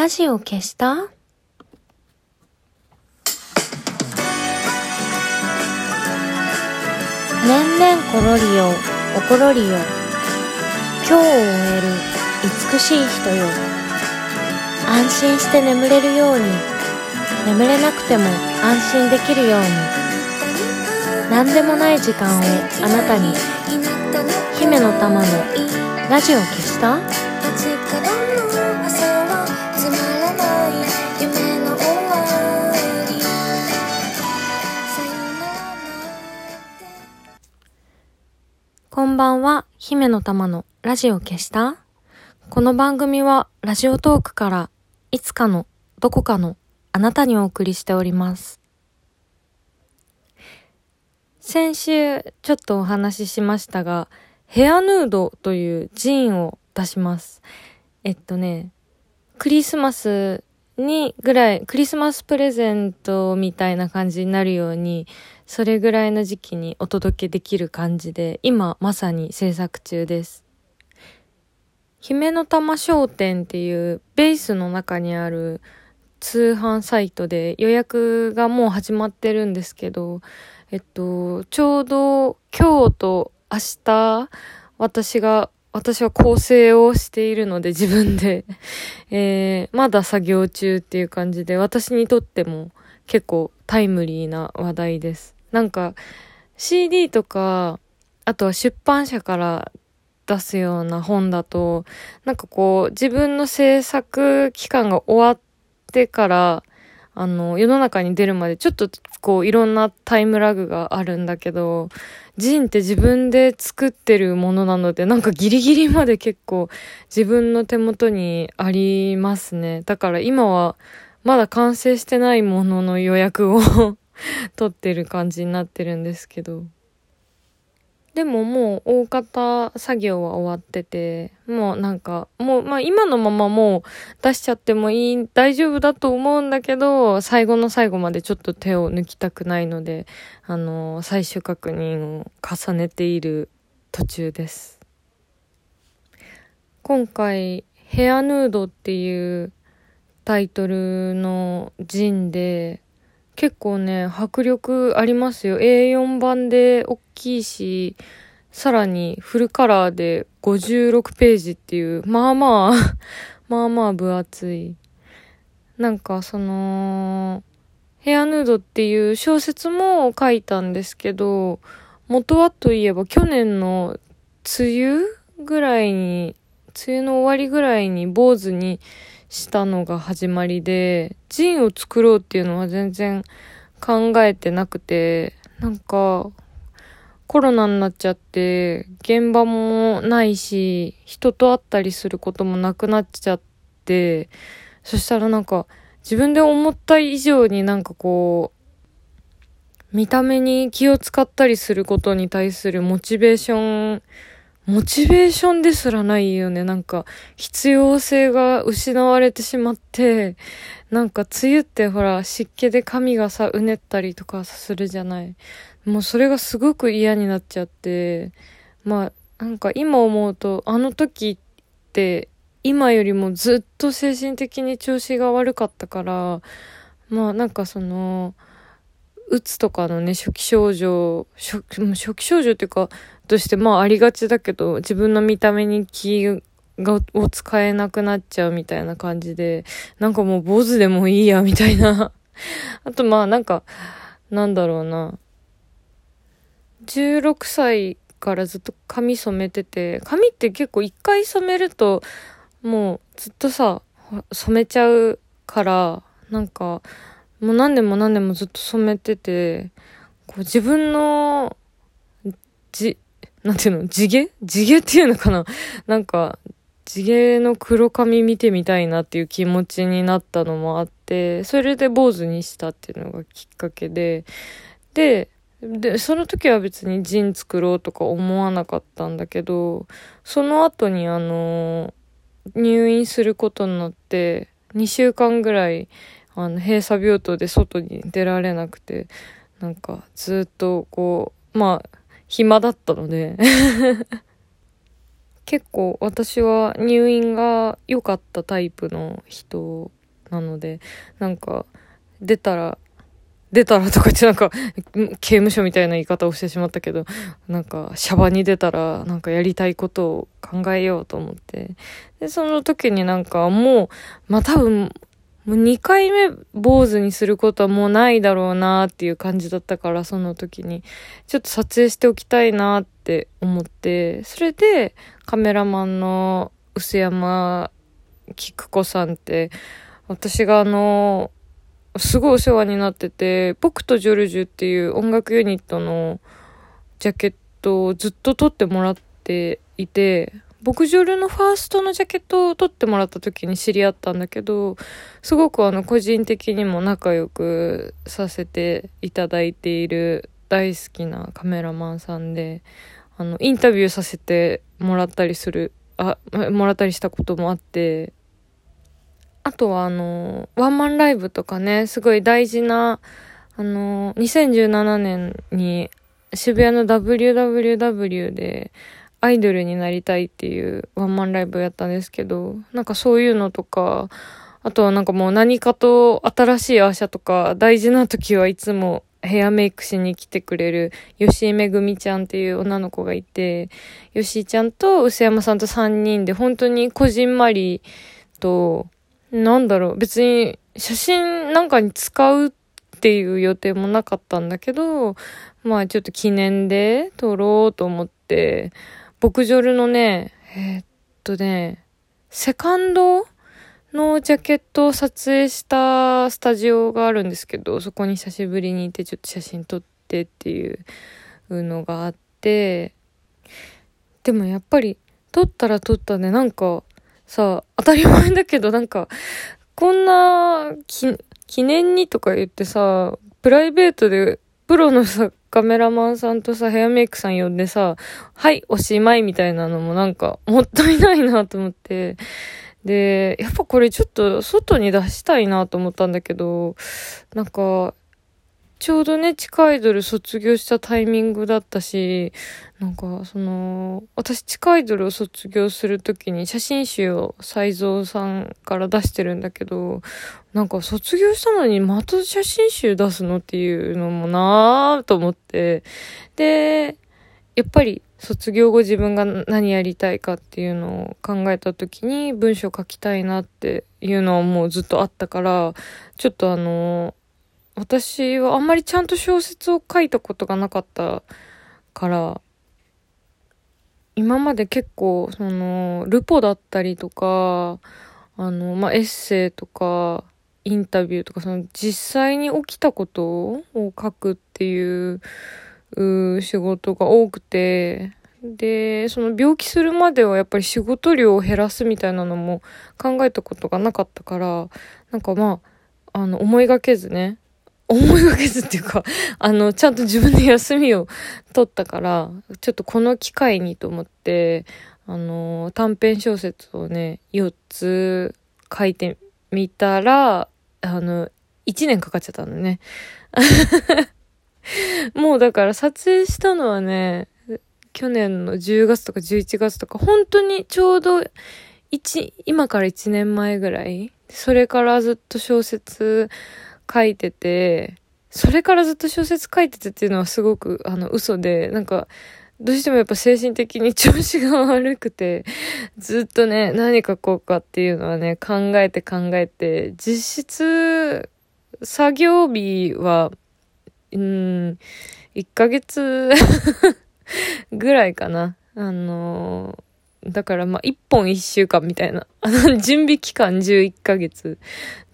ラジオ消した？年々ころりよ、おころりよ。今日を終える美しい人よ。安心して眠れるように、眠れなくても安心できるように。何でもない時間をあなたに。姫の玉のラジオ消した？んばんは、姫の玉のラジオ消した？この番組はラジオトークからいつかのどこかのあなたにお送りしております。先週ちょっとお話ししましたが、ヘアヌードというジーンを出します。えっとね、クリスマスにぐらい、クリスマスプレゼントみたいな感じになるように、それぐらいの時期にお届けできる感じで、今まさに制作中です。姫の玉商店っていうベースの中にある通販サイトで予約がもう始まってるんですけど、えっと、ちょうど今日と明日、私が、私は構成をしているので自分で、えー、まだ作業中っていう感じで、私にとっても結構タイムリーな話題です。なんか、CD とか、あとは出版社から出すような本だと、なんかこう、自分の制作期間が終わってから、あの、世の中に出るまでちょっとこう、いろんなタイムラグがあるんだけど、ジンって自分で作ってるものなので、なんかギリギリまで結構自分の手元にありますね。だから今はまだ完成してないものの予約を 取ってる感じになってるんですけど。でももう大方作業は終わってて、もうなんか、もうまあ今のままもう出しちゃってもいい、大丈夫だと思うんだけど、最後の最後までちょっと手を抜きたくないので、あの、最終確認を重ねている途中です。今回、ヘアヌードっていうタイトルのジンで、結構ね、迫力ありますよ。A4 版で大きいし、さらにフルカラーで56ページっていう、まあまあ、まあまあ分厚い。なんかその、ヘアヌードっていう小説も書いたんですけど、元はといえば去年の梅雨ぐらいに、梅雨の終わりぐらいに坊主にしたのが始まりで、ジンを作ろうっていうのは全然考えてなくて、なんか、コロナになっちゃって、現場もないし、人と会ったりすることもなくなっちゃって、そしたらなんか、自分で思った以上になんかこう、見た目に気を使ったりすることに対するモチベーション、モチベーションですらないよね。なんか、必要性が失われてしまって、なんか、梅雨ってほら、湿気で髪がさ、うねったりとかするじゃない。もうそれがすごく嫌になっちゃって、まあ、なんか今思うと、あの時って、今よりもずっと精神的に調子が悪かったから、まあなんかその、うつとかのね、初期症状、初初期症状っていうか、としてまあありがちだけど、自分の見た目に気が、を使えなくなっちゃうみたいな感じで、なんかもう坊主でもいいや、みたいな。あとまあなんか、なんだろうな。16歳からずっと髪染めてて、髪って結構一回染めると、もうずっとさ、染めちゃうから、なんか、もう何年も何年もずっと染めてて、こう自分の、じ、なんていうの？地毛？地毛っていうのかな？なんか、地毛の黒髪見てみたいなっていう気持ちになったのもあって、それで坊主にしたっていうのがきっかけで、で、で、その時は別にジン作ろうとか思わなかったんだけど、その後にあの、入院することになって、2週間ぐらい、あの、閉鎖病棟で外に出られなくて、なんか、ずっとこう、まあ、暇だったので、結構私は入院が良かったタイプの人なので、なんか出たら、出たらとか言ってなんか刑務所みたいな言い方をしてしまったけど、なんかシャバに出たらなんかやりたいことを考えようと思って。で、その時になんかもう、まあ多分もう2回目坊主にすることはもうないだろうなっていう感じだったから、その時に。ちょっと撮影しておきたいなって思って、それでカメラマンの薄山菊子さんって、私があの、すごいお世話になってて、僕とジョルジュっていう音楽ユニットのジャケットをずっと撮ってもらっていて、僕ジョルのファーストのジャケットを撮ってもらった時に知り合ったんだけど、すごくあの個人的にも仲良くさせていただいている大好きなカメラマンさんで、あの、インタビューさせてもらったりする、あ、もらったりしたこともあって、あとはあの、ワンマンライブとかね、すごい大事な、あの、2017年に渋谷の WWW で、アイドルになりたいっていうワンマンライブやったんですけど、なんかそういうのとか、あとはなんかもう何かと新しいアーシャとか、大事な時はいつもヘアメイクしに来てくれる吉井めぐみちゃんっていう女の子がいて、吉井ちゃんと薄山さんと3人で本当にこじんまりと、なんだろう、別に写真なんかに使うっていう予定もなかったんだけど、まあちょっと記念で撮ろうと思って、僕ジョルのね、えー、っとね、セカンドのジャケットを撮影したスタジオがあるんですけど、そこに久しぶりに行ってちょっと写真撮ってっていうのがあって、でもやっぱり撮ったら撮ったね、なんかさ、当たり前だけどなんか、こんな記念にとか言ってさ、プライベートでプロのさ、カメラマンさんとさ、ヘアメイクさん呼んでさ、はい、おしまいみたいなのもなんか、もったいないなと思って。で、やっぱこれちょっと外に出したいなと思ったんだけど、なんか、ちょうどね、地下アイドル卒業したタイミングだったし、なんか、その、私地下アイドルを卒業するときに写真集を斎蔵さんから出してるんだけど、なんか卒業したのにまた写真集出すのっていうのもなぁと思って、で、やっぱり卒業後自分が何やりたいかっていうのを考えた時に文章書きたいなっていうのはもうずっとあったから、ちょっとあの、私はあんまりちゃんと小説を書いたことがなかったから、今まで結構、その、ルポだったりとか、あの、まあ、エッセイとか、インタビューとか、その、実際に起きたことを書くっていうう仕事が多くて、で、その病気するまではやっぱり仕事量を減らすみたいなのも考えたことがなかったから、なんかまあ、あの、思いがけずね、思いがけずっていうか、あの、ちゃんと自分で休みを取ったから、ちょっとこの機会にと思って、あの、短編小説をね、4つ書いてみたら、あの、1年かかっちゃったのね。もうだから撮影したのはね、去年の10月とか11月とか、本当にちょうど1、今から1年前ぐらいそれからずっと小説書いてて、それからずっと小説書いててっていうのはすごく、あの、嘘で、なんか、どうしてもやっぱ精神的に調子が悪くて、ずっとね、何書こうかっていうのはね、考えて考えて、実質、作業日は、うん、1ヶ月 ぐらいかな。あのーだからまあ、一本一週間みたいな。あの、準備期間11ヶ月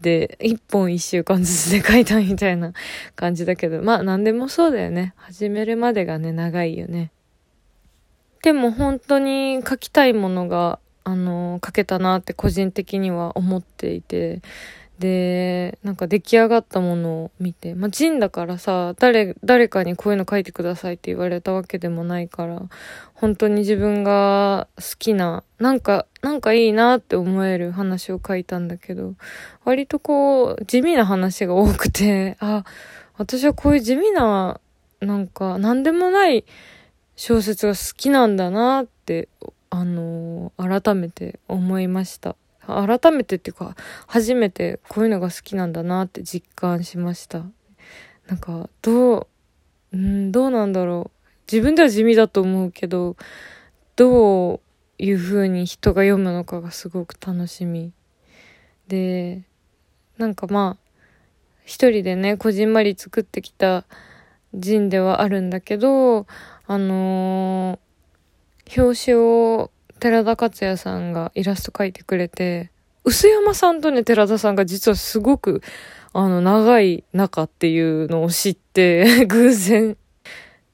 で、一本一週間ずつで書いたみたいな感じだけど、まあ、なんでもそうだよね。始めるまでがね、長いよね。でも本当に書きたいものが、あの、書けたなって個人的には思っていて、で、なんか出来上がったものを見て、まあ、ジンだからさ、誰、誰かにこういうの書いてくださいって言われたわけでもないから、本当に自分が好きな、なんか、なんかいいなって思える話を書いたんだけど、割とこう、地味な話が多くて、あ、私はこういう地味な、なんか、なんでもない小説が好きなんだなって、あのー、改めて思いました。改めてっていうか、初めてこういうのが好きなんだなって実感しました。なんか、どう、うん、どうなんだろう。自分では地味だと思うけど、どういう風に人が読むのかがすごく楽しみ。で、なんかまあ、一人でね、こじんまり作ってきた人ではあるんだけど、あのー、表紙を寺田克也さんがイラスト描いてくれて、薄山さんとね、寺田さんが実はすごく、あの、長い仲っていうのを知って、偶然、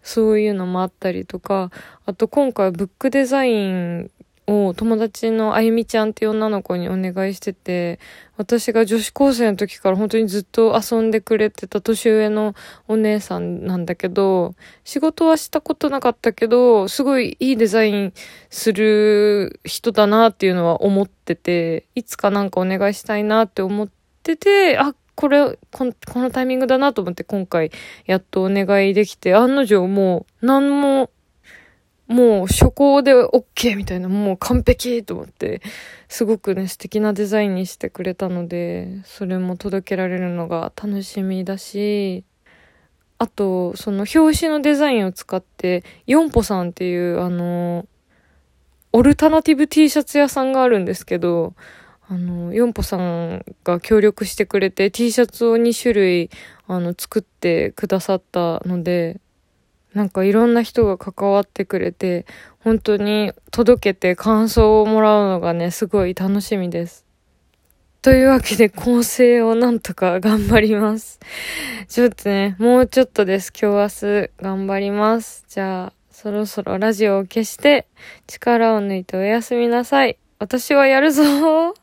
そういうのもあったりとか、あと今回ブックデザインを友達のあゆみちゃんっていう女の子にお願いしてて、私が女子高生の時から本当にずっと遊んでくれてた年上のお姉さんなんだけど、仕事はしたことなかったけど、すごいいいデザインする人だなっていうのは思ってて、いつかなんかお願いしたいなって思ってて、あ、これこの、このタイミングだなと思って今回やっとお願いできて、案の定もう何ももう初行で OK みたいな、もう完璧と思って、すごくね、素敵なデザインにしてくれたので、それも届けられるのが楽しみだし、あと、その表紙のデザインを使って、ヨンポさんっていう、あの、オルタナティブ T シャツ屋さんがあるんですけど、あの、ヨンポさんが協力してくれて T シャツを2種類、あの、作ってくださったので、なんかいろんな人が関わってくれて、本当に届けて感想をもらうのがね、すごい楽しみです。というわけで構成をなんとか 頑張ります。ちょっとね、もうちょっとです。今日明日頑張ります。じゃあ、そろそろラジオを消して力を抜いておやすみなさい。私はやるぞ